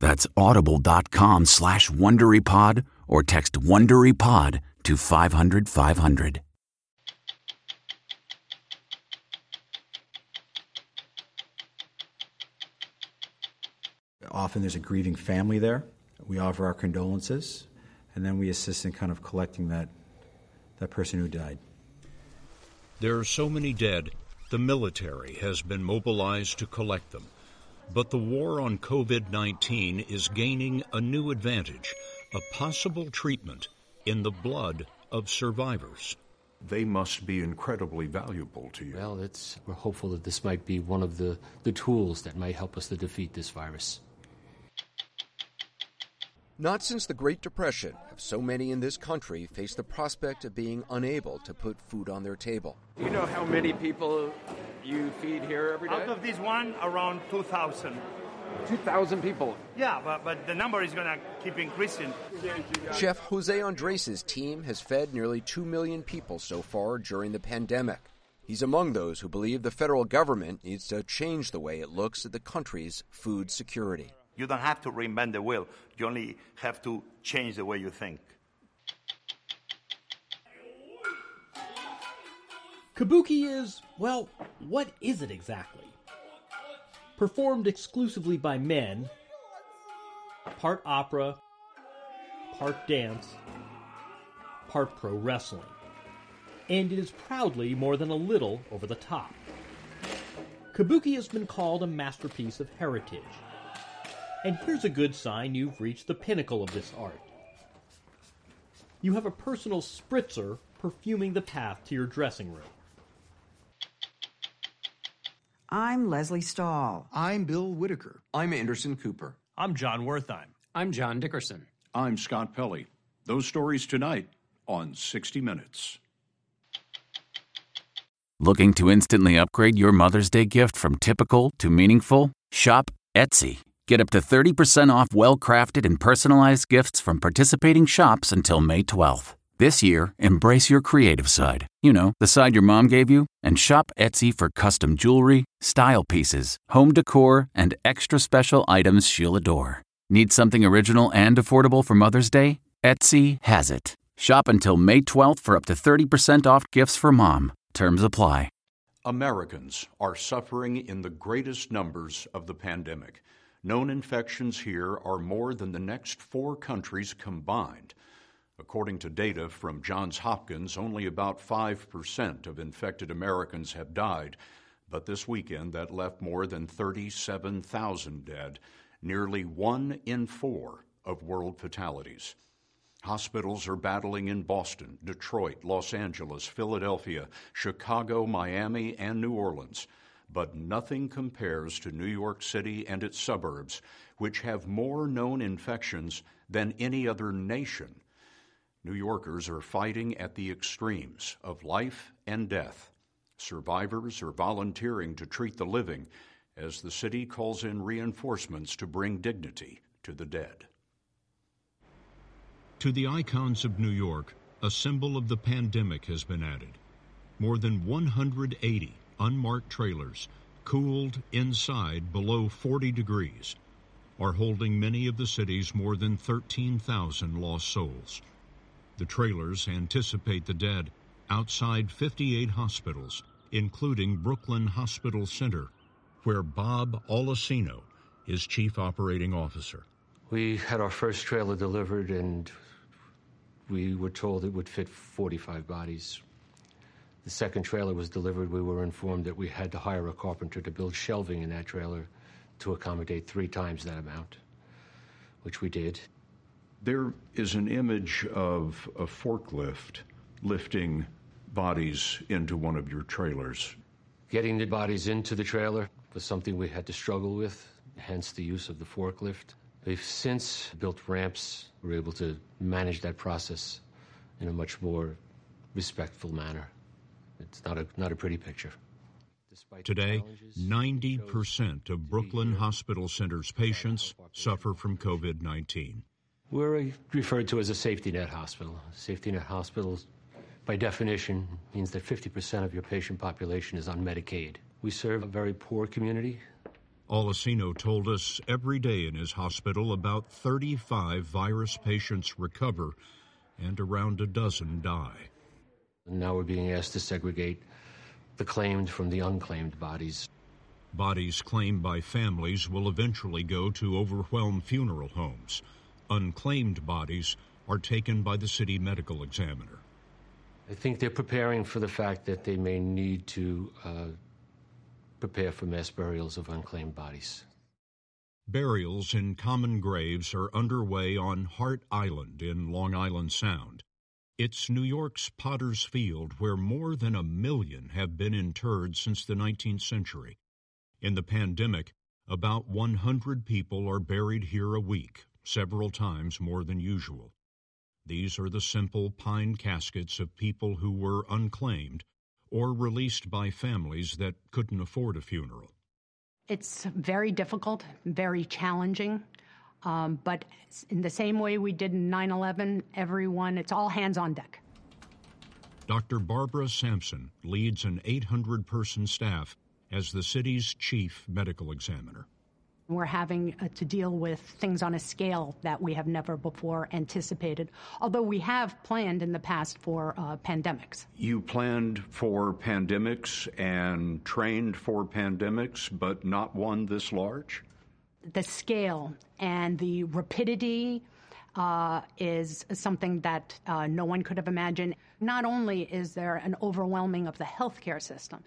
That's audible.com slash WonderyPod or text WonderyPod to 500 500. Often there's a grieving family there. We offer our condolences, and then we assist in kind of collecting that, that person who died. There are so many dead, the military has been mobilized to collect them. But the war on COVID 19 is gaining a new advantage a possible treatment in the blood of survivors. They must be incredibly valuable to you. Well, it's, we're hopeful that this might be one of the, the tools that might help us to defeat this virus. Not since the Great Depression have so many in this country faced the prospect of being unable to put food on their table. Do you know how many people you feed here every day? Out of this one, around 2,000. 2,000 people. Yeah, but, but the number is going to keep increasing. Chef Jose Andres' team has fed nearly 2 million people so far during the pandemic. He's among those who believe the federal government needs to change the way it looks at the country's food security. You don't have to reinvent the wheel, you only have to change the way you think. Kabuki is, well, what is it exactly? Performed exclusively by men, part opera, part dance, part pro wrestling. And it is proudly more than a little over the top. Kabuki has been called a masterpiece of heritage. And here's a good sign you've reached the pinnacle of this art. You have a personal spritzer perfuming the path to your dressing room. I'm Lesley Stahl. I'm Bill Whitaker. I'm Anderson Cooper. I'm Jon Wertheim. I'm John Dickerson. I'm Scott Pelley. Those stories tonight on 60 Minutes. Looking to instantly upgrade your Mother's Day gift from typical to meaningful? Shop Etsy. Get up to 30% off well crafted and personalized gifts from participating shops until May 12th. This year, embrace your creative side. You know, the side your mom gave you. And shop Etsy for custom jewelry, style pieces, home decor, and extra special items she'll adore. Need something original and affordable for Mother's Day? Etsy has it. Shop until May 12th for up to 30% off gifts for mom. Terms apply. Americans are suffering in the greatest numbers of the pandemic. Known infections here are more than the next four countries combined. According to data from Johns Hopkins, only about 5% of infected Americans have died, but this weekend that left more than 37,000 dead, nearly one in four of world fatalities. Hospitals are battling in Boston, Detroit, Los Angeles, Philadelphia, Chicago, Miami, and New Orleans. But nothing compares to New York City and its suburbs, which have more known infections than any other nation. New Yorkers are fighting at the extremes of life and death. Survivors are volunteering to treat the living as the city calls in reinforcements to bring dignity to the dead. To the icons of New York, a symbol of the pandemic has been added. More than 180 unmarked trailers, cooled inside below 40 degrees, are holding many of the city's more than 13,000 lost souls. The trailers anticipate the dead outside 58 hospitals, including Brooklyn Hospital Center, where Bob Olesino is chief operating officer. We had our first trailer delivered, and we were told it would fit 45 bodies. The second trailer was delivered. We were informed that we had to hire a carpenter to build shelving in that trailer to accommodate three times that amount, which we did. There is an image of a forklift lifting bodies into one of your trailers. Getting the bodies into the trailer was something we had to struggle with, hence the use of the forklift. We've since built ramps. We're able to manage that process in a much more respectful manner. It's not a, not a pretty picture. Today, 90% of Brooklyn Hospital Center's patients suffer from COVID 19. We're referred to as a safety net hospital. Safety net hospitals, by definition, means that 50% of your patient population is on Medicaid. We serve a very poor community. Olesino told us every day in his hospital about 35 virus patients recover and around a dozen die. And now we're being asked to segregate the claimed from the unclaimed bodies. Bodies claimed by families will eventually go to overwhelmed funeral homes. Unclaimed bodies are taken by the city medical examiner. I think they're preparing for the fact that they may need to uh, prepare for mass burials of unclaimed bodies. Burials in common graves are underway on Hart Island in Long Island Sound. It's New York's Potter's Field, where more than a million have been interred since the 19th century. In the pandemic, about 100 people are buried here a week, several times more than usual. These are the simple pine caskets of people who were unclaimed or released by families that couldn't afford a funeral. It's very difficult, very challenging. Um, but in the same way we did in 9 11, everyone, it's all hands on deck. Dr. Barbara Sampson leads an 800 person staff as the city's chief medical examiner. We're having uh, to deal with things on a scale that we have never before anticipated, although we have planned in the past for uh, pandemics. You planned for pandemics and trained for pandemics, but not one this large? The scale and the rapidity uh, is something that uh, no one could have imagined. Not only is there an overwhelming of the healthcare system,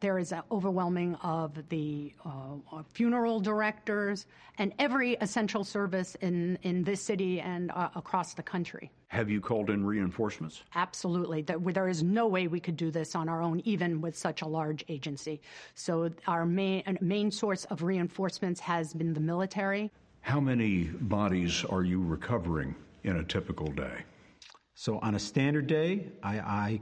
there is an overwhelming of the uh, funeral directors and every essential service in, in this city and uh, across the country. Have you called in reinforcements? Absolutely. There is no way we could do this on our own, even with such a large agency. So our main, main source of reinforcements has been the military. How many bodies are you recovering in a typical day? So on a standard day, I, I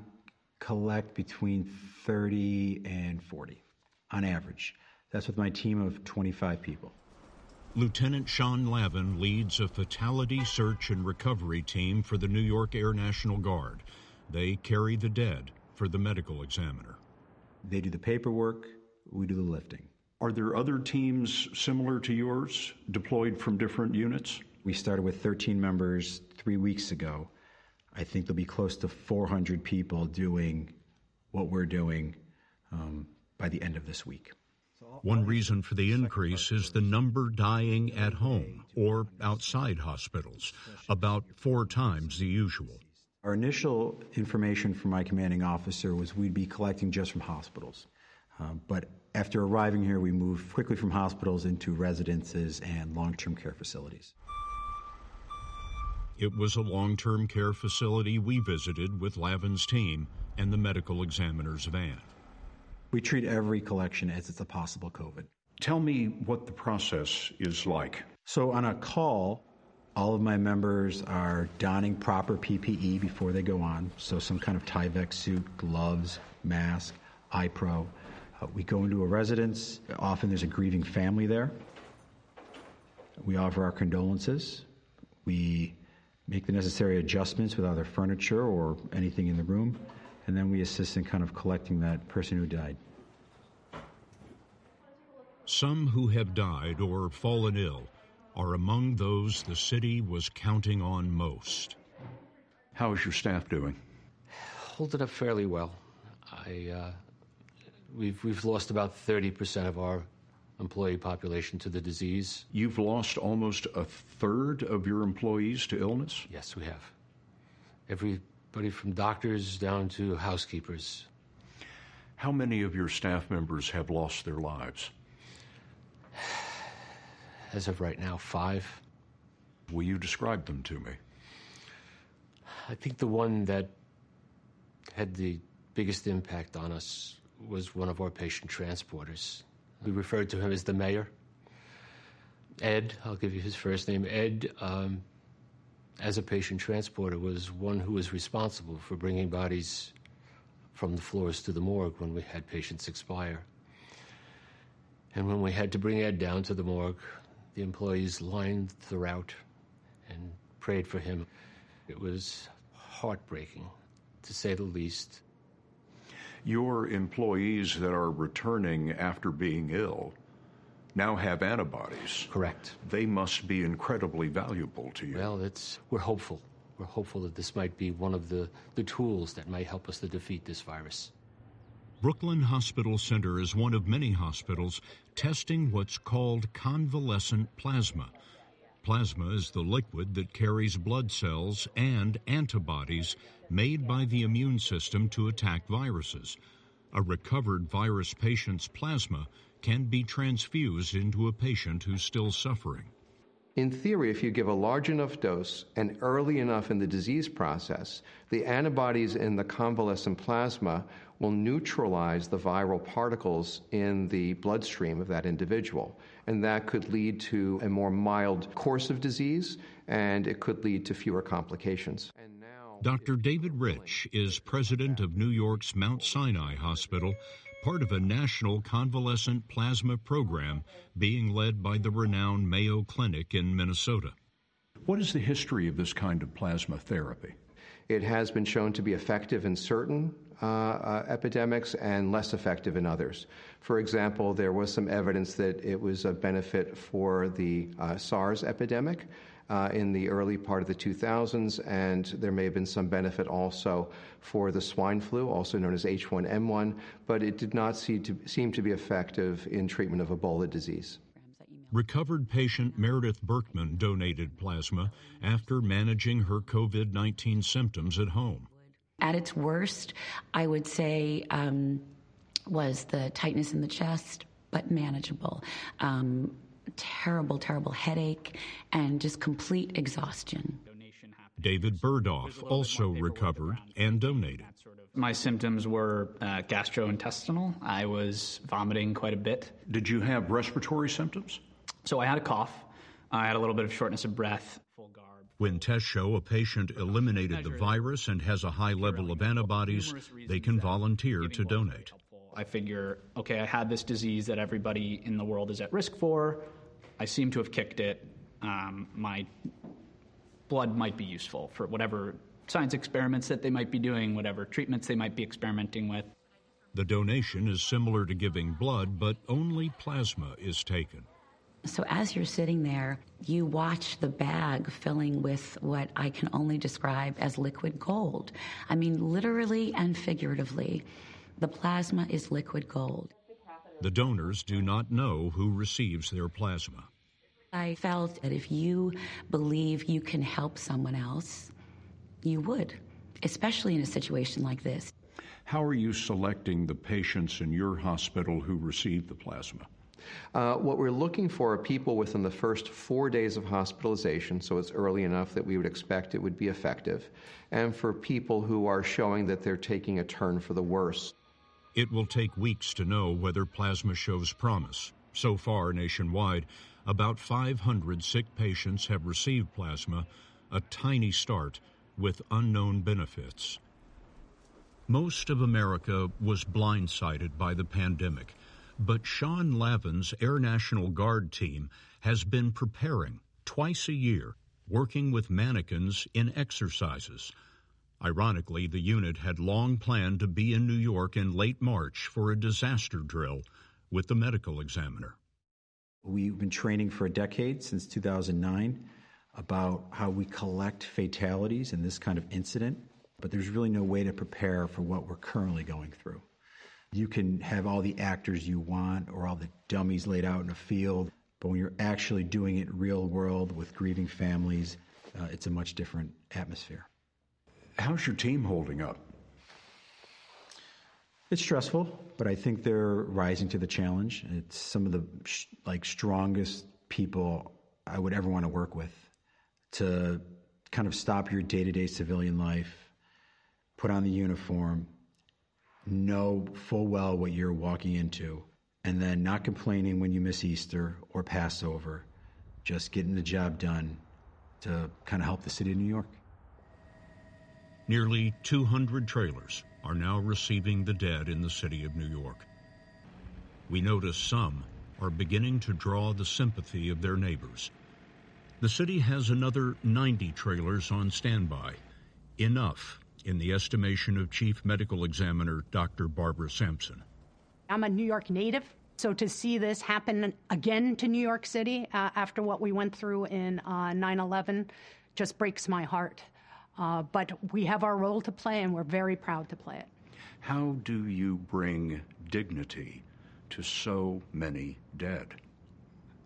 collect between 30 and 40 on average. That's with my team of 25 people. Lieutenant Sean Lavin leads a fatality search and recovery team for the New York Air National Guard. They carry the dead for the medical examiner. They do the paperwork, we do the lifting. Are there other teams similar to yours deployed from different units? We started with 13 members three weeks ago. I think there'll be close to 400 people doing what we're doing um, by the end of this week. One reason for the increase is the number dying at home or outside hospitals, about four times the usual. Our initial information from my commanding officer was we'd be collecting just from hospitals. Um, but after arriving here, we moved quickly from hospitals into residences and long term care facilities. It was a long term care facility we visited with Lavin's team and the medical examiner's van. We treat every collection as it's a possible COVID. Tell me what the process is like. So, on a call, all of my members are donning proper PPE before they go on. So, some kind of Tyvek suit, gloves, mask, iPro. Uh, we go into a residence. Often there's a grieving family there. We offer our condolences. We make the necessary adjustments with either furniture or anything in the room. And then we assist in kind of collecting that person who died. Some who have died or fallen ill are among those the city was counting on most. How is your staff doing? Holding up fairly well. I, uh, we've, we've lost about 30% of our employee population to the disease. You've lost almost a third of your employees to illness? Yes, we have. Everybody from doctors down to housekeepers. How many of your staff members have lost their lives? As of right now, five. Will you describe them to me? I think the one that had the biggest impact on us was one of our patient transporters. We referred to him as the mayor. Ed, I'll give you his first name. Ed, um, as a patient transporter, was one who was responsible for bringing bodies from the floors to the morgue when we had patients expire. And when we had to bring Ed down to the morgue, the employees lined the route and prayed for him. It was heartbreaking, to say the least. Your employees that are returning after being ill now have antibodies. Correct. They must be incredibly valuable to you. Well, it's, we're hopeful. We're hopeful that this might be one of the, the tools that might help us to defeat this virus. Brooklyn Hospital Center is one of many hospitals testing what's called convalescent plasma. Plasma is the liquid that carries blood cells and antibodies made by the immune system to attack viruses. A recovered virus patient's plasma can be transfused into a patient who's still suffering. In theory, if you give a large enough dose and early enough in the disease process, the antibodies in the convalescent plasma will neutralize the viral particles in the bloodstream of that individual. And that could lead to a more mild course of disease, and it could lead to fewer complications. Dr. David Reich is president of New York's Mount Sinai Hospital part of a national convalescent plasma program being led by the renowned Mayo Clinic in Minnesota. What is the history of this kind of plasma therapy? It has been shown to be effective in certain uh, uh, epidemics and less effective in others. For example, there was some evidence that it was a benefit for the uh, SARS epidemic uh, in the early part of the 2000s, and there may have been some benefit also for the swine flu, also known as H1N1, but it did not seem to, seem to be effective in treatment of Ebola disease. Recovered patient Meredith Berkman donated plasma after managing her COVID 19 symptoms at home. At its worst, I would say um, was the tightness in the chest, but manageable. Um, terrible, terrible headache and just complete exhaustion. David Burdoff also recovered and donated. My symptoms were uh, gastrointestinal. I was vomiting quite a bit. Did you have respiratory symptoms? So I had a cough. I had a little bit of shortness of breath. When tests show a patient eliminated the virus and has a high level of antibodies, they can volunteer to donate. I figure, okay, I had this disease that everybody in the world is at risk for. I seem to have kicked it. Um, my blood might be useful for whatever science experiments that they might be doing, whatever treatments they might be experimenting with. The donation is similar to giving blood, but only plasma is taken. So, as you're sitting there, you watch the bag filling with what I can only describe as liquid gold. I mean, literally and figuratively, the plasma is liquid gold. The donors do not know who receives their plasma. I felt that if you believe you can help someone else, you would, especially in a situation like this. How are you selecting the patients in your hospital who receive the plasma? Uh, what we're looking for are people within the first four days of hospitalization, so it's early enough that we would expect it would be effective, and for people who are showing that they're taking a turn for the worse. It will take weeks to know whether plasma shows promise. So far, nationwide, about 500 sick patients have received plasma, a tiny start with unknown benefits. Most of America was blindsided by the pandemic, but Sean Lavin's Air National Guard team has been preparing twice a year, working with mannequins in exercises. Ironically, the unit had long planned to be in New York in late March for a disaster drill with the medical examiner. We've been training for a decade, since 2009, about how we collect fatalities in this kind of incident but there's really no way to prepare for what we're currently going through. You can have all the actors you want or all the dummies laid out in a field, but when you're actually doing it real world with grieving families, uh, it's a much different atmosphere. How's your team holding up? It's stressful, but I think they're rising to the challenge. It's some of the sh- like strongest people I would ever want to work with to kind of stop your day-to-day civilian life put on the uniform, know full well what you're walking into, and then not complaining when you miss Easter or Passover, just getting the job done to kind of help the city of New York. Nearly 200 trailers are now receiving the dead in the city of New York. We notice some are beginning to draw the sympathy of their neighbors. The city has another 90 trailers on standby, enough in the estimation of Chief Medical Examiner Dr. Barbara Sampson. I'm a New York native, so to see this happen again to New York City uh, after what we went through in uh, 9 uh, 11 just breaks my heart. Uh, but we have our role to play, and we're very proud to play it. How do you bring dignity to so many dead?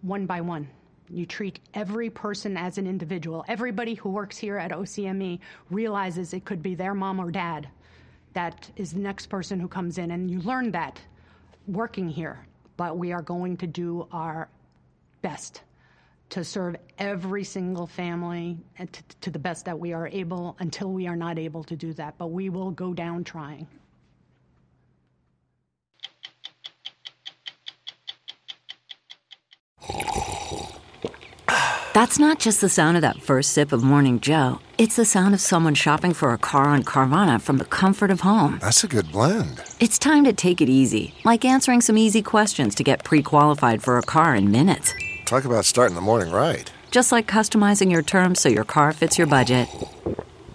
One by one. You treat every person as an individual. Everybody who works here at OCME realizes it could be their mom or dad that is the next person who comes in, and you learn that working here. But we are going to do our best to serve every single family to, to the best that we are able until we are not able to do that. But we will go down trying. That's not just the sound of that first sip of Morning Joe. It's the sound of someone shopping for a car on Carvana from the comfort of home. That's a good blend. It's time to take it easy, like answering some easy questions to get pre qualified for a car in minutes. Talk about starting the morning right. Just like customizing your terms so your car fits your budget.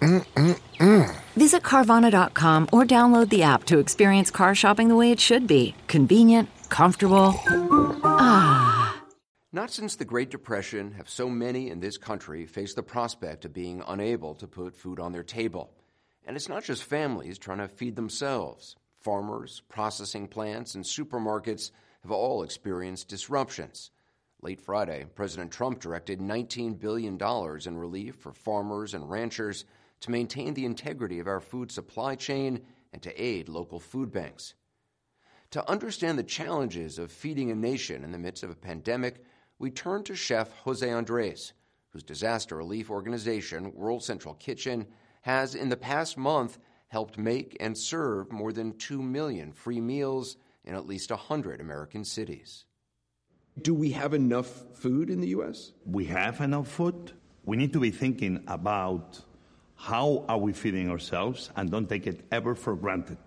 Mm-mm-mm. Visit Carvana.com or download the app to experience car shopping the way it should be convenient, comfortable. Ah. Not since the Great Depression have so many in this country faced the prospect of being unable to put food on their table. And it's not just families trying to feed themselves. Farmers, processing plants, and supermarkets have all experienced disruptions. Late Friday, President Trump directed $19 billion in relief for farmers and ranchers to maintain the integrity of our food supply chain and to aid local food banks. To understand the challenges of feeding a nation in the midst of a pandemic, we turn to chef Jose Andres, whose disaster relief organization, World Central Kitchen, has in the past month helped make and serve more than 2 million free meals in at least 100 American cities. Do we have enough food in the U.S.? We have enough food. We need to be thinking about how are we feeding ourselves and don't take it ever for granted.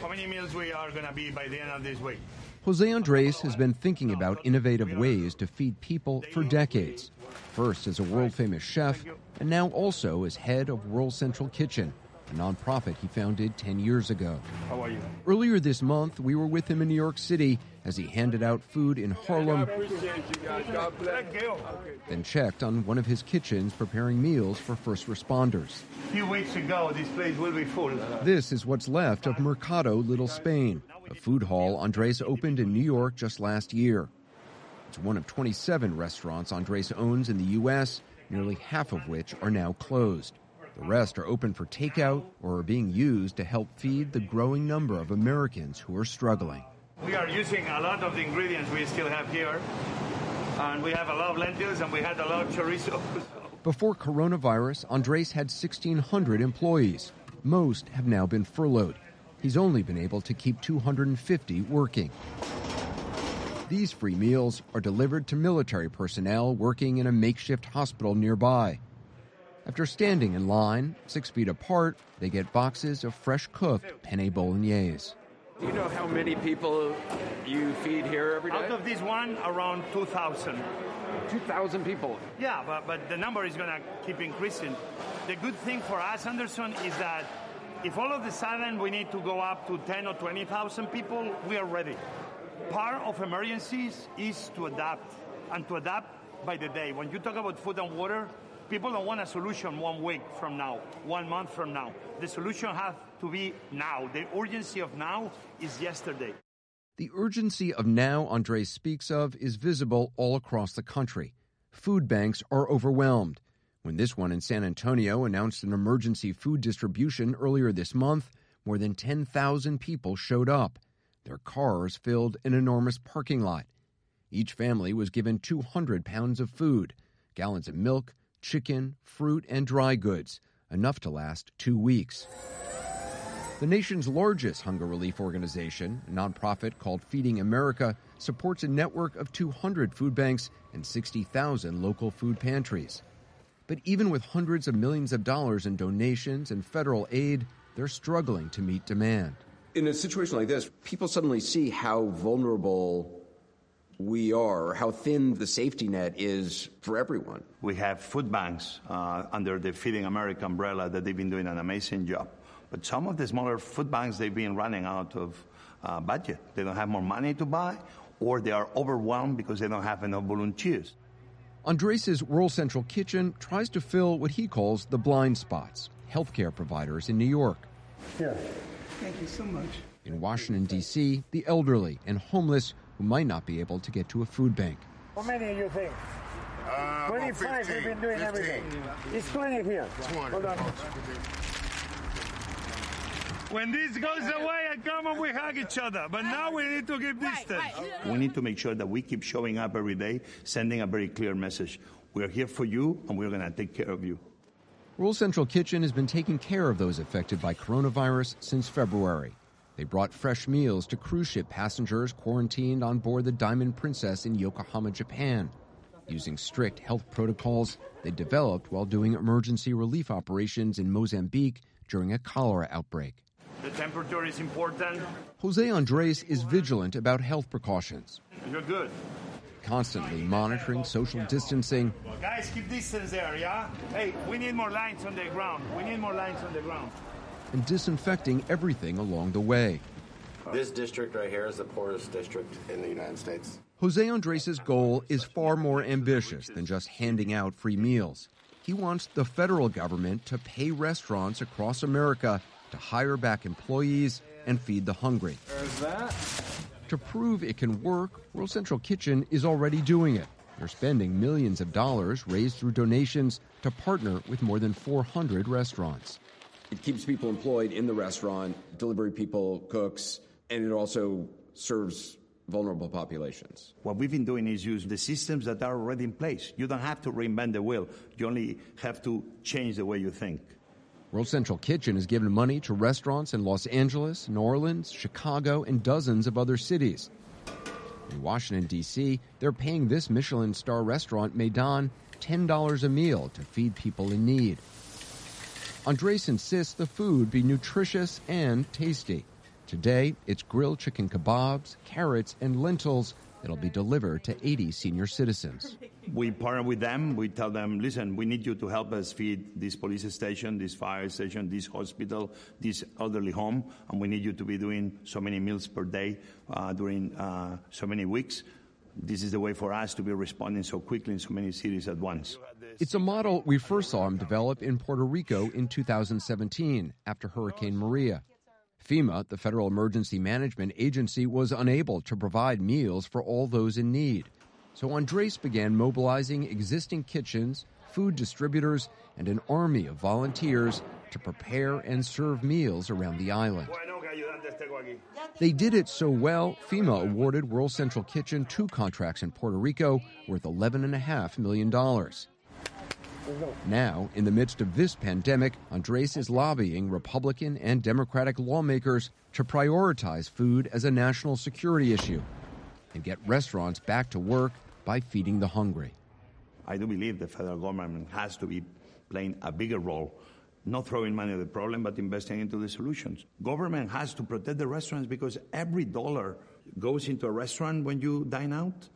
How many meals we are going to be by the end of this week? Jose Andres has been thinking about innovative ways to feed people for decades. First as a world famous chef, and now also as head of World Central Kitchen, a nonprofit he founded 10 years ago. How are you? Earlier this month, we were with him in New York City as he handed out food in Harlem, then checked on one of his kitchens preparing meals for first responders. A few weeks ago, this place will be full. This is what's left of Mercado Little Spain, a food hall Andres opened in New York just last year. It's one of 27 restaurants Andres owns in the U.S., nearly half of which are now closed. The rest are open for takeout or are being used to help feed the growing number of Americans who are struggling. We are using a lot of the ingredients we still have here, and we have a lot of lentils and we had a lot of chorizo. Before coronavirus, Andres had 1,600 employees. Most have now been furloughed. He's only been able to keep 250 working. These free meals are delivered to military personnel working in a makeshift hospital nearby. After standing in line, six feet apart, they get boxes of fresh cooked penne bolognese. Do you know how many people you feed here every day? Out of this one, around 2,000. 2,000 people. Yeah, but, but the number is going to keep increasing. The good thing for us, Anderson, is that if all of a sudden we need to go up to 10 or 20,000 people, we are ready. Part of emergencies is to adapt, and to adapt by the day. When you talk about food and water, people don't want a solution one week from now, one month from now. The solution has to be now. The urgency of now is yesterday. The urgency of now Andres speaks of is visible all across the country. Food banks are overwhelmed. When this one in San Antonio announced an emergency food distribution earlier this month, more than 10,000 people showed up. Their cars filled an enormous parking lot. Each family was given 200 pounds of food, gallons of milk, chicken, fruit, and dry goods, enough to last two weeks. The nation's largest hunger relief organization, a nonprofit called Feeding America, supports a network of 200 food banks and 60,000 local food pantries. But even with hundreds of millions of dollars in donations and federal aid, they're struggling to meet demand. In a situation like this, people suddenly see how vulnerable we are, or how thin the safety net is for everyone. We have food banks uh, under the Feeding America umbrella that they've been doing an amazing job. But some of the smaller food banks, they've been running out of uh, budget. They don't have more money to buy, or they are overwhelmed because they don't have enough volunteers. Andres' World Central Kitchen tries to fill what he calls the blind spots healthcare providers in New York. Here. Thank you so much. In Washington, D.C., the elderly and homeless who might not be able to get to a food bank. How many do you think? Uh, 25 we've been doing 15. everything. It's 20 here. 20. Hold on. When this goes away, I come and we hug each other. But now we need to keep distance. Uh, we need to make sure that we keep showing up every day, sending a very clear message. We're here for you, and we're going to take care of you. World Central Kitchen has been taking care of those affected by coronavirus since February. They brought fresh meals to cruise ship passengers quarantined on board the Diamond Princess in Yokohama, Japan. Using strict health protocols they developed while doing emergency relief operations in Mozambique during a cholera outbreak. The temperature is important. Jose Andres is vigilant about health precautions, You're good. constantly monitoring social distancing Guys, keep distance there, yeah? Hey, we need more lines on the ground. We need more lines on the ground. and disinfecting everything along the way. This district right here is the poorest district in the United States. Jose Andres' goal is far more ambitious than just handing out free meals. He wants the federal government to pay restaurants across America to hire back employees and feed the hungry. There's that. To prove it can work, World Central Kitchen is already doing it. They're spending millions of dollars raised through donations to partner with more than 400 restaurants. It keeps people employed in the restaurant, delivery people, cooks, and it also serves vulnerable populations. What we've been doing is use the systems that are already in place. You don't have to reinvent the wheel. You only have to change the way you think. World Central Kitchen has given money to restaurants in Los Angeles, New Orleans, Chicago, and dozens of other cities. In Washington, D.C., they're paying this Michelin star restaurant, Maydan, $10 a meal to feed people in need. Andres insists the food be nutritious and tasty. Today, it's grilled chicken kebabs, carrots, and lentils that'll be delivered to 80 senior citizens. We partner with them. We tell them, listen, we need you to help us feed this police station, this fire station, this hospital, this elderly home, and we need you to be doing so many meals per day uh, during uh, so many weeks. This is the way for us to be responding so quickly in so many cities at once. It's a model we first saw him develop in Puerto Rico in 2017 after Hurricane Maria. FEMA, the Federal Emergency Management Agency, was unable to provide meals for all those in need. So Andres began mobilizing existing kitchens, food distributors, and an army of volunteers to prepare and serve meals around the island. They did it so well, FEMA awarded World Central Kitchen two contracts in Puerto Rico worth $11.5 million. Now, in the midst of this pandemic, Andres is lobbying Republican and Democratic lawmakers to prioritize food as a national security issue and get restaurants back to work by feeding the hungry. I do believe the federal government has to be playing a bigger role, not throwing money at the problem, but investing into the solutions. Government has to protect the restaurants because every dollar goes into a restaurant when you dine out,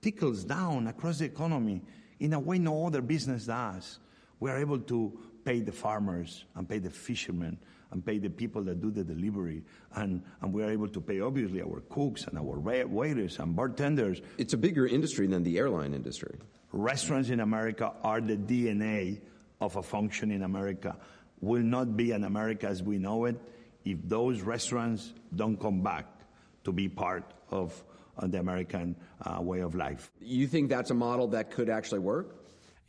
tickles down across the economy in a way no other business does. We are able to pay the farmers and pay the fishermen and pay the people that do the delivery. And, and we are able to pay, obviously, our cooks and our waiters and bartenders. It's a bigger industry than the airline industry. Restaurants in America are the DNA of a functioning America. Will not be an America as we know it if those restaurants don't come back to be part of the American uh, way of life. You think that's a model that could actually work?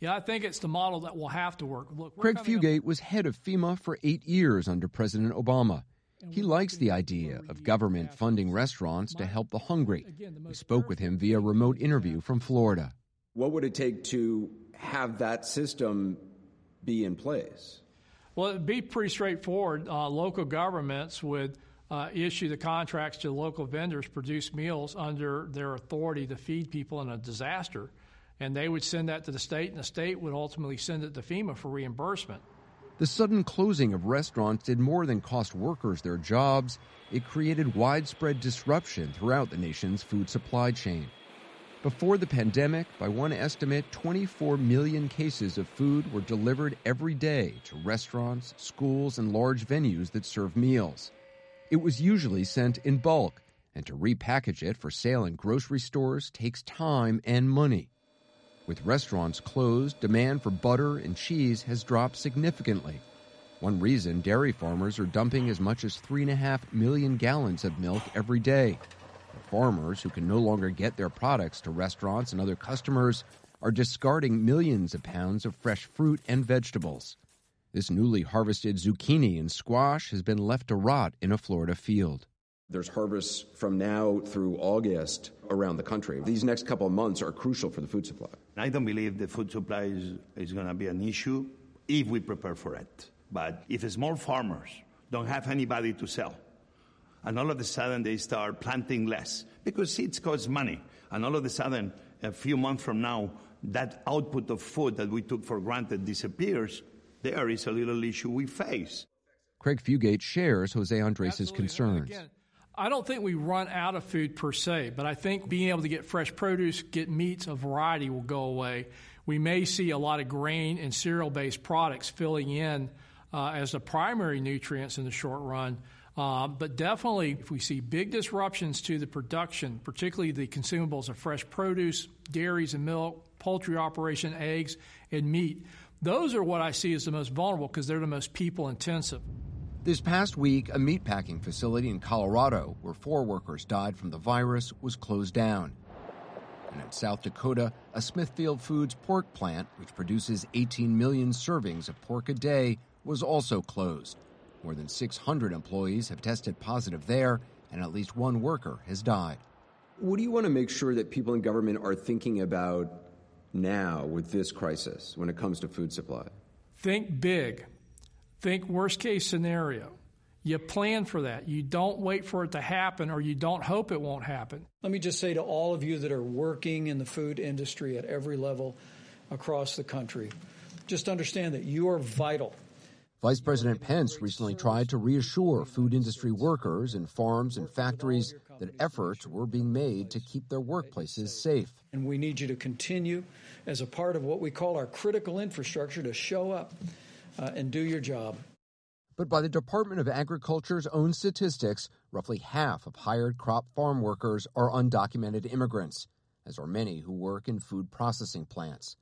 Yeah, I think it's the model that will have to work. Look, Craig Fugate was head of FEMA for eight years under President Obama. He likes the idea of government funding restaurants to help the hungry. We spoke with him via remote interview from Florida. What would it take to have that system be in place? Well, it'd be pretty straightforward. Uh, local governments would uh, issue the contracts to local vendors, produce meals under their authority to feed people in a disaster and they would send that to the state, and the state would ultimately send it to FEMA for reimbursement. The sudden closing of restaurants did more than cost workers their jobs, it created widespread disruption throughout the nation's food supply chain. Before the pandemic, by one estimate, 24 million cases of food were delivered every day to restaurants, schools, and large venues that serve meals. It was usually sent in bulk, and to repackage it for sale in grocery stores takes time and money. With restaurants closed, demand for butter and cheese has dropped significantly. One reason dairy farmers are dumping as much as 3.5 million gallons of milk every day. The farmers, who can no longer get their products to restaurants and other customers, are discarding millions of pounds of fresh fruit and vegetables. This newly harvested zucchini and squash has been left to rot in a Florida field. There's harvests from now through August around the country. These next couple of months are crucial for the food supply. I don't believe the food supply is, is going to be an issue if we prepare for it. But if small farmers don't have anybody to sell, and all of a sudden they start planting less because seeds cost money, and all of a sudden, a few months from now, that output of food that we took for granted disappears, there is a little issue we face. Craig Fugate shares Jose Andres' concerns. Again, I don't think we run out of food per se, but I think being able to get fresh produce, get meats, a variety will go away. We may see a lot of grain and cereal based products filling in uh, as the primary nutrients in the short run. Uh, but definitely, if we see big disruptions to the production, particularly the consumables of fresh produce, dairies and milk, poultry operation, eggs, and meat, those are what I see as the most vulnerable because they're the most people intensive. This past week, a meatpacking facility in Colorado, where four workers died from the virus, was closed down. And in South Dakota, a Smithfield Foods pork plant, which produces 18 million servings of pork a day, was also closed. More than 600 employees have tested positive there, and at least one worker has died. What do you want to make sure that people in government are thinking about now with this crisis when it comes to food supply? Think big. Think worst case scenario. You plan for that. You don't wait for it to happen or you don't hope it won't happen. Let me just say to all of you that are working in the food industry at every level across the country, just understand that you are vital. Vice President Pence recently tried to reassure food industry workers in farms and factories that efforts were being made to keep their workplaces safe. And we need you to continue as a part of what we call our critical infrastructure to show up uh, and do your job. But by the Department of Agriculture's own statistics, roughly half of hired crop farm workers are undocumented immigrants, as are many who work in food processing plants.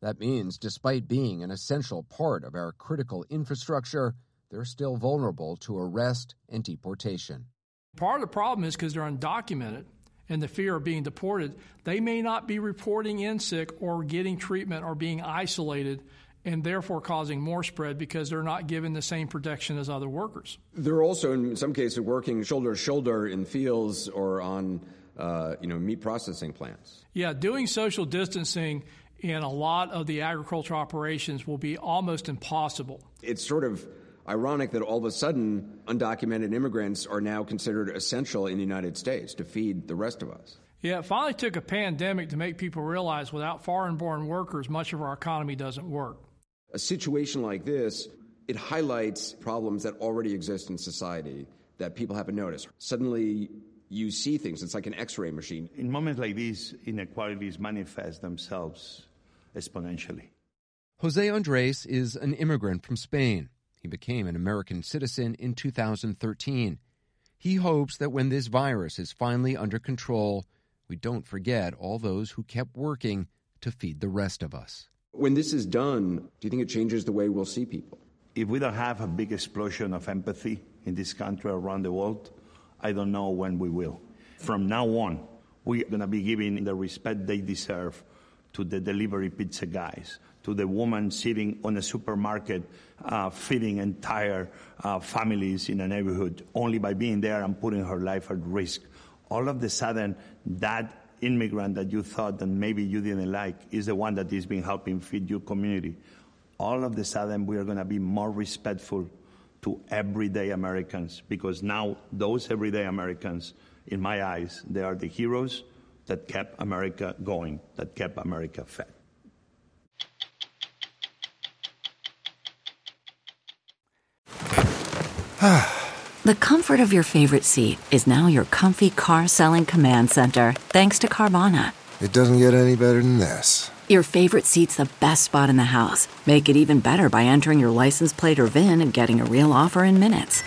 That means, despite being an essential part of our critical infrastructure, they're still vulnerable to arrest and deportation. Part of the problem is because they're undocumented and the fear of being deported, they may not be reporting in sick or getting treatment or being isolated and therefore causing more spread because they're not given the same protection as other workers. They're also, in some cases, working shoulder to shoulder in fields or on, uh, you know, meat processing plants. Yeah, doing social distancing and a lot of the agricultural operations will be almost impossible. It's sort of ironic that all of a sudden undocumented immigrants are now considered essential in the United States to feed the rest of us. Yeah, it finally took a pandemic to make people realize without foreign born workers, much of our economy doesn't work. A situation like this, it highlights problems that already exist in society that people haven't noticed. Suddenly, you see things. It's like an x ray machine. In moments like these, inequalities manifest themselves exponentially. Jose Andres is an immigrant from Spain. He became an American citizen in 2013. He hopes that when this virus is finally under control, we don't forget all those who kept working to feed the rest of us. When this is done, do you think it changes the way we'll see people? If we don't have a big explosion of empathy in this country around the world, I don't know when we will. From now on, we're going to be giving the respect they deserve to the delivery pizza guys, to the woman sitting on a supermarket uh, feeding entire uh, families in a neighborhood only by being there and putting her life at risk. All of a sudden, that immigrant that you thought that maybe you didn't like is the one that is being helping feed your community. All of a sudden, we are going to be more respectful to everyday Americans because now those everyday Americans, in my eyes, they are the heroes that kept America going, that kept America fed. the comfort of your favorite seat is now your comfy car selling command center, thanks to Carvana. It doesn't get any better than this. Your favorite seat's the best spot in the house. Make it even better by entering your license plate or VIN and getting a real offer in minutes.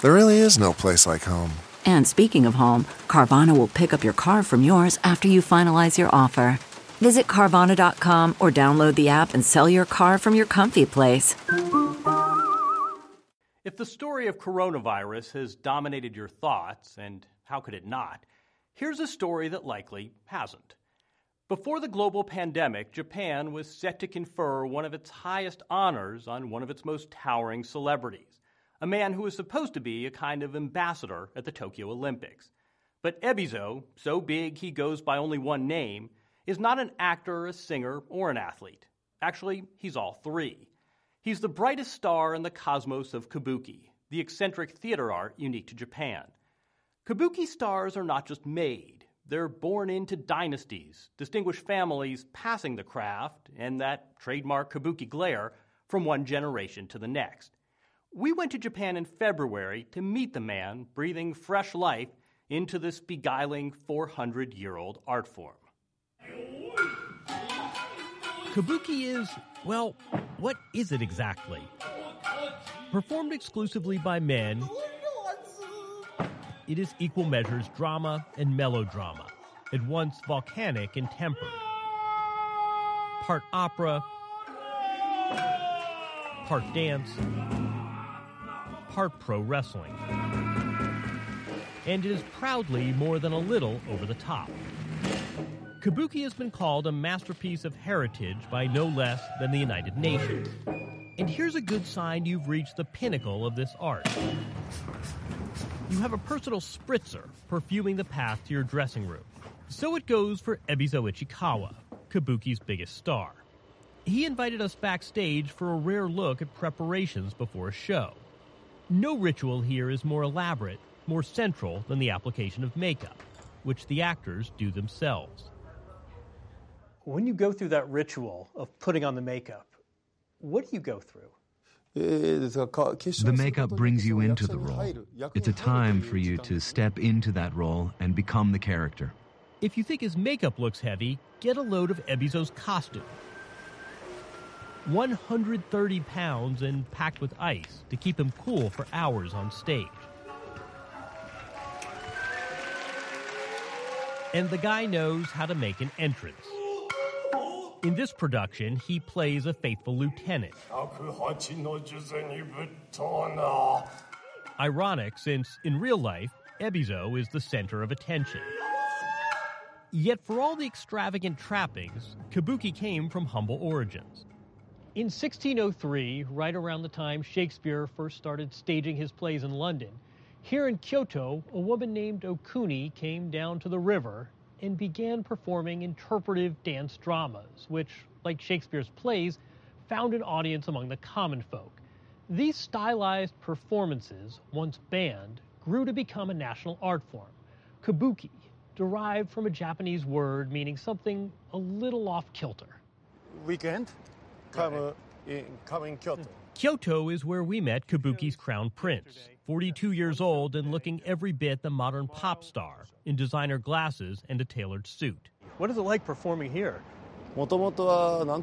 There really is no place like home. And speaking of home, Carvana will pick up your car from yours after you finalize your offer. Visit Carvana.com or download the app and sell your car from your comfy place. If the story of coronavirus has dominated your thoughts, and how could it not, here's a story that likely hasn't. Before the global pandemic, Japan was set to confer one of its highest honors on one of its most towering celebrities, a man who was supposed to be a kind of ambassador at the Tokyo Olympics. But Ebizo, so big he goes by only one name, is not an actor, a singer, or an athlete. Actually, he's all three. He's the brightest star in the cosmos of kabuki, the eccentric theater art unique to Japan. Kabuki stars are not just made, they're born into dynasties, distinguished families passing the craft and that trademark kabuki glare from one generation to the next. We went to Japan in February to meet the man breathing fresh life into this beguiling 400 year old art form. Kabuki is, well, what is it exactly? Performed exclusively by men, it is equal measures drama and melodrama, at once volcanic and tempered. Part opera, part dance, part pro wrestling. And it is proudly more than a little over the top. Kabuki has been called a masterpiece of heritage by no less than the United Nations. And here's a good sign you've reached the pinnacle of this art. You have a personal spritzer perfuming the path to your dressing room. So it goes for Ebizo Ichikawa, Kabuki's biggest star. He invited us backstage for a rare look at preparations before a show. No ritual here is more elaborate, more central than the application of makeup, which the actors do themselves. When you go through that ritual of putting on the makeup, what do you go through? The makeup brings you into the role. It's a time for you to step into that role and become the character. If you think his makeup looks heavy, get a load of Ebizo's costume. 130 pounds and packed with ice to keep him cool for hours on stage. And the guy knows how to make an entrance. In this production, he plays a faithful lieutenant. Ironic, since in real life, Ebizo is the center of attention. Yet, for all the extravagant trappings, Kabuki came from humble origins. In 1603, right around the time Shakespeare first started staging his plays in London, here in Kyoto, a woman named Okuni came down to the river and began performing interpretive dance dramas, which like Shakespeare's plays, found an audience among the common folk. These stylized performances, once banned, grew to become a national art form. Kabuki, derived from a Japanese word meaning something a little off kilter. Weekend, come in, come in Kyoto. Kyoto is where we met Kabuki's crown prince, 42 years old and looking every bit the modern pop star in designer glasses and a tailored suit. What is it like performing here?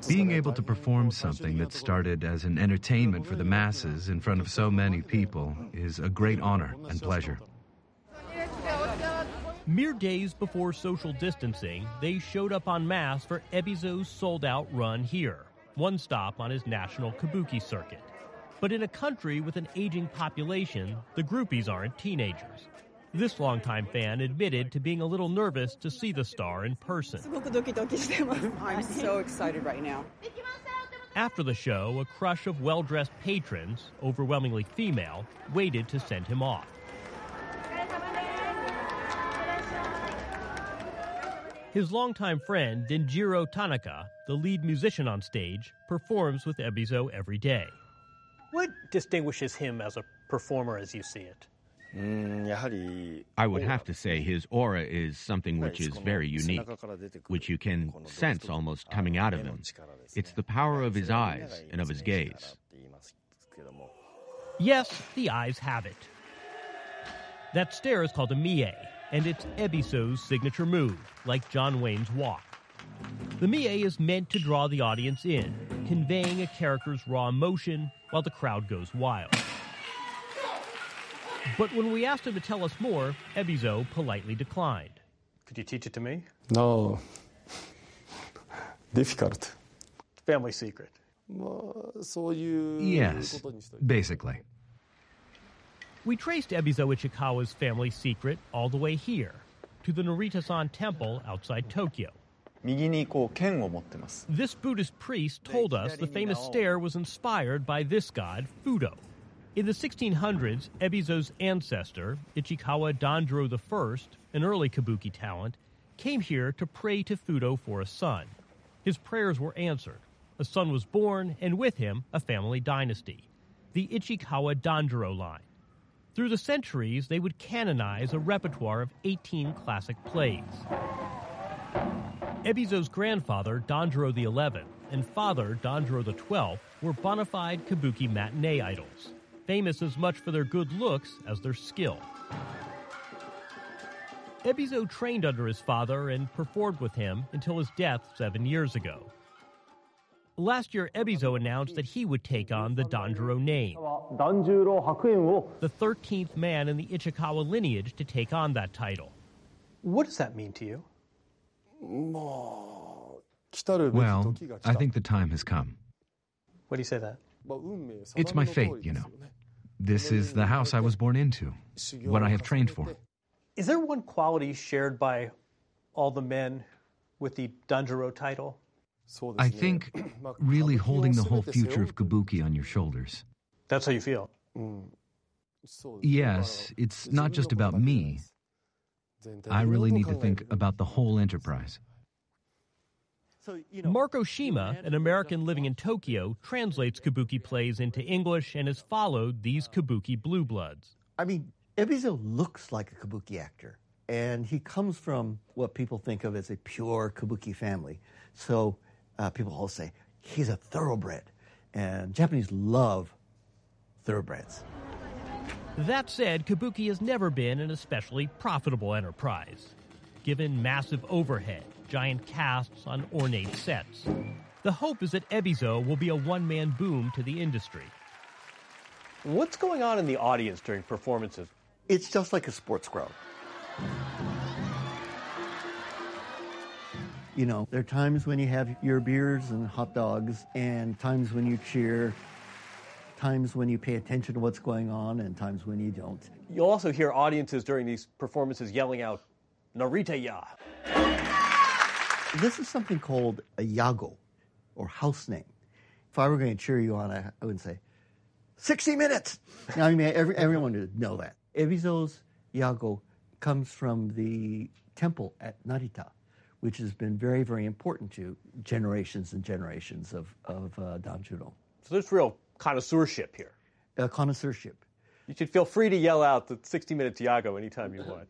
Being able to perform something that started as an entertainment for the masses in front of so many people is a great honor and pleasure. Mere days before social distancing, they showed up en masse for Ebizo's sold out run here, one stop on his national kabuki circuit. But in a country with an aging population, the groupies aren't teenagers. This longtime fan admitted to being a little nervous to see the star in person. I'm so excited right now. After the show, a crush of well dressed patrons, overwhelmingly female, waited to send him off. His longtime friend, Denjiro Tanaka, the lead musician on stage, performs with Ebizo every day. What distinguishes him as a performer as you see it? I would have to say his aura is something which is very unique, which you can sense almost coming out of him. It's the power of his eyes and of his gaze. Yes, the eyes have it. That stare is called a mie, and it's Ebizo's signature move, like John Wayne's walk. The mie is meant to draw the audience in, conveying a character's raw emotion while the crowd goes wild. But when we asked him to tell us more, Ebizo politely declined. Could you teach it to me? No. Difficult. Family secret. Uh, so you. Yes, basically. We traced Ebizo Ichikawa's family secret all the way here, to the Narita-san temple outside Tokyo. This Buddhist priest told us the famous stare was inspired by this god, Fudo. In the 1600s, Ebizo's ancestor, Ichikawa Danjuro I, an early kabuki talent, came here to pray to Fudo for a son. His prayers were answered. A son was born, and with him, a family dynasty, the Ichikawa Danjuro line. Through the centuries, they would canonize a repertoire of 18 classic plays. Ebizo's grandfather, Danjuro XI, and father, Danjuro XII, were bona fide kabuki matinee idols, famous as much for their good looks as their skill. Ebizo trained under his father and performed with him until his death seven years ago. Last year, Ebizo announced that he would take on the Danjuro name, the 13th man in the Ichikawa lineage to take on that title. What does that mean to you? Well, I think the time has come. Why do you say that? It's my fate, you know. This is the house I was born into, what I have trained for. Is there one quality shared by all the men with the Danjuro title? I think really holding the whole future of Kabuki on your shoulders. That's how you feel? Yes, it's not just about me. I really need to think about the whole enterprise. Mark Oshima, an American living in Tokyo, translates kabuki plays into English and has followed these uh, kabuki blue bloods. I mean, Ebizo looks like a kabuki actor, and he comes from what people think of as a pure kabuki family. So uh, people all say he's a thoroughbred, and Japanese love thoroughbreds. That said, kabuki has never been an especially profitable enterprise. Given massive overhead, giant casts on ornate sets, the hope is that Ebizo will be a one man boom to the industry. What's going on in the audience during performances? It's just like a sports crowd. You know, there are times when you have your beers and hot dogs, and times when you cheer, times when you pay attention to what's going on, and times when you don't. You'll also hear audiences during these performances yelling out, Narita ya. This is something called a yago, or house name. If I were going to cheer you on, I, I would say, 60 minutes! Now, I mean, every, everyone would know that. Ebizo's yago comes from the temple at Narita, which has been very, very important to generations and generations of, of uh, danjuro. So there's real connoisseurship here. A connoisseurship. You should feel free to yell out the 60 Minutes yago anytime you want.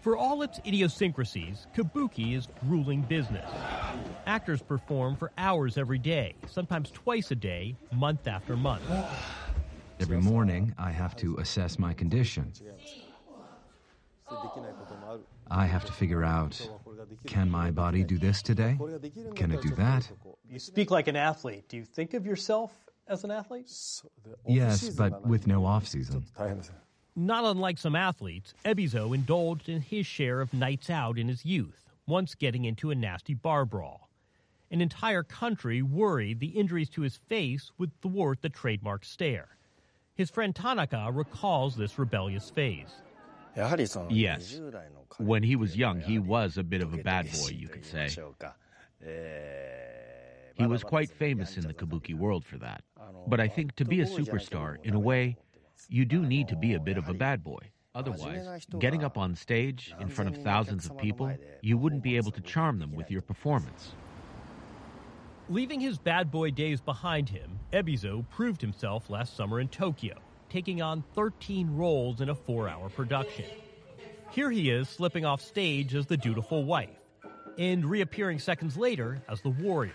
For all its idiosyncrasies, kabuki is grueling business. Actors perform for hours every day, sometimes twice a day, month after month. Every morning, I have to assess my condition. I have to figure out can my body do this today? Can it do that? You speak like an athlete. Do you think of yourself as an athlete? Yes, but with no off season. Not unlike some athletes, Ebizo indulged in his share of nights out in his youth, once getting into a nasty bar brawl. An entire country worried the injuries to his face would thwart the trademark stare. His friend Tanaka recalls this rebellious phase. Yes. When he was young, he was a bit of a bad boy, you could say. He was quite famous in the kabuki world for that. But I think to be a superstar, in a way, you do need to be a bit of a bad boy. Otherwise, getting up on stage in front of thousands of people, you wouldn't be able to charm them with your performance. Leaving his bad boy days behind him, Ebizo proved himself last summer in Tokyo, taking on 13 roles in a four hour production. Here he is slipping off stage as the dutiful wife, and reappearing seconds later as the warrior.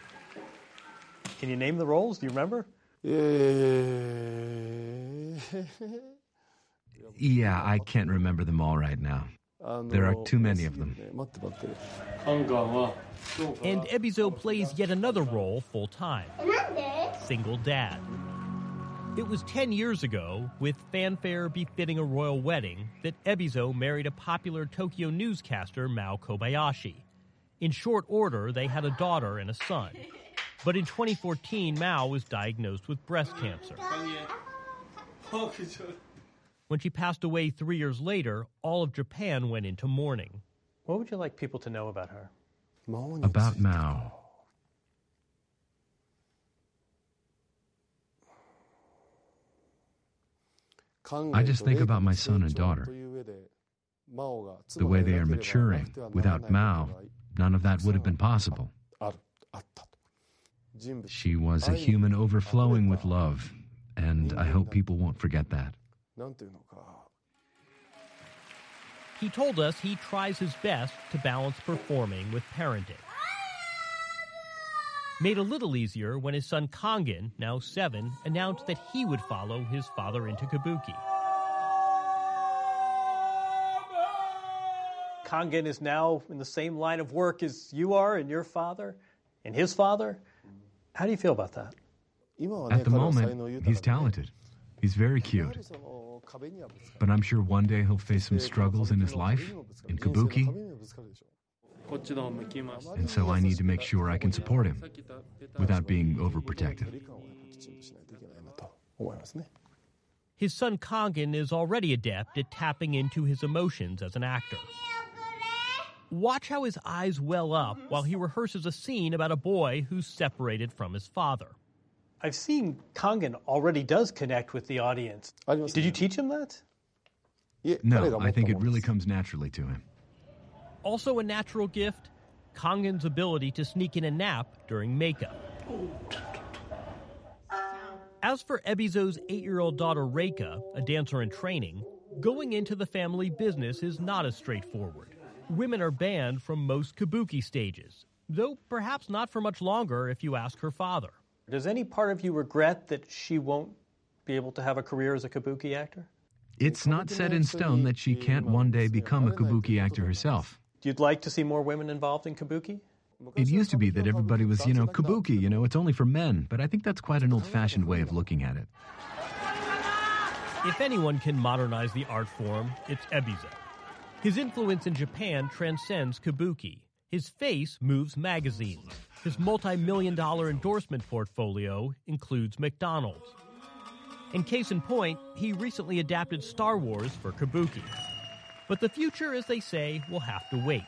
Can you name the roles? Do you remember? Yeah, I can't remember them all right now. There are too many of them. And Ebizo plays yet another role full time single dad. It was 10 years ago, with fanfare befitting a royal wedding, that Ebizo married a popular Tokyo newscaster, Mao Kobayashi. In short order, they had a daughter and a son. But in 2014, Mao was diagnosed with breast cancer. When she passed away three years later, all of Japan went into mourning. What would you like people to know about her? About Mao. I just think about my son and daughter. The way they are maturing. Without Mao, none of that would have been possible. She was a human overflowing with love, and I hope people won't forget that. He told us he tries his best to balance performing with parenting. Made a little easier when his son Kangen, now seven, announced that he would follow his father into kabuki. Kangen is now in the same line of work as you are and your father and his father. How do you feel about that? At the moment, he's talented. He's very cute. But I'm sure one day he'll face some struggles in his life, in kabuki. And so I need to make sure I can support him without being overprotective. His son Kangen is already adept at tapping into his emotions as an actor. Watch how his eyes well up while he rehearses a scene about a boy who's separated from his father. I've seen Kangen already does connect with the audience. Did you teach him that? No, I think it really comes naturally to him. Also, a natural gift Kangen's ability to sneak in a nap during makeup. As for Ebizo's eight year old daughter Reika, a dancer in training, going into the family business is not as straightforward. Women are banned from most kabuki stages, though perhaps not for much longer if you ask her father. Does any part of you regret that she won't be able to have a career as a kabuki actor? It's not set in stone that she can't one day become a kabuki actor herself. You'd like to see more women involved in kabuki? It used to be that everybody was, you know, kabuki, you know, it's only for men, but I think that's quite an old fashioned way of looking at it. If anyone can modernize the art form, it's Ebizo. His influence in Japan transcends kabuki. His face moves magazines. His multi million dollar endorsement portfolio includes McDonald's. In case in point, he recently adapted Star Wars for kabuki. But the future, as they say, will have to wait.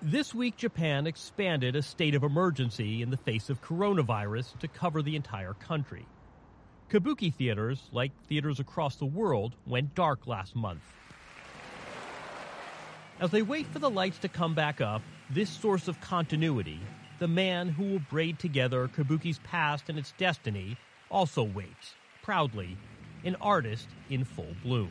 This week, Japan expanded a state of emergency in the face of coronavirus to cover the entire country. Kabuki theaters, like theaters across the world, went dark last month. As they wait for the lights to come back up, this source of continuity, the man who will braid together Kabuki's past and its destiny, also waits, proudly, an artist in full bloom.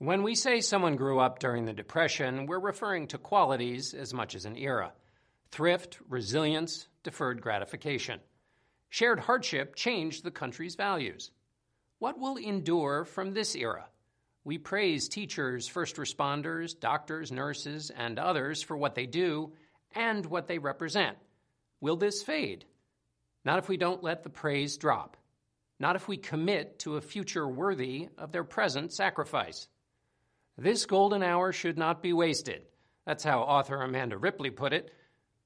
When we say someone grew up during the Depression, we're referring to qualities as much as an era thrift, resilience, deferred gratification. Shared hardship changed the country's values. What will endure from this era? We praise teachers, first responders, doctors, nurses, and others for what they do and what they represent. Will this fade? Not if we don't let the praise drop. Not if we commit to a future worthy of their present sacrifice. This golden hour should not be wasted. That's how author Amanda Ripley put it.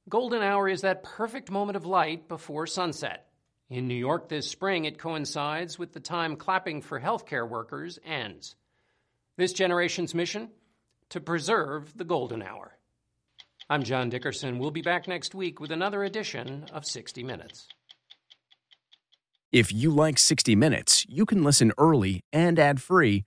Golden hour is that perfect moment of light before sunset. In New York this spring, it coincides with the time clapping for healthcare workers ends. This generation's mission? To preserve the golden hour. I'm John Dickerson. We'll be back next week with another edition of 60 Minutes. If you like 60 Minutes, you can listen early and ad-free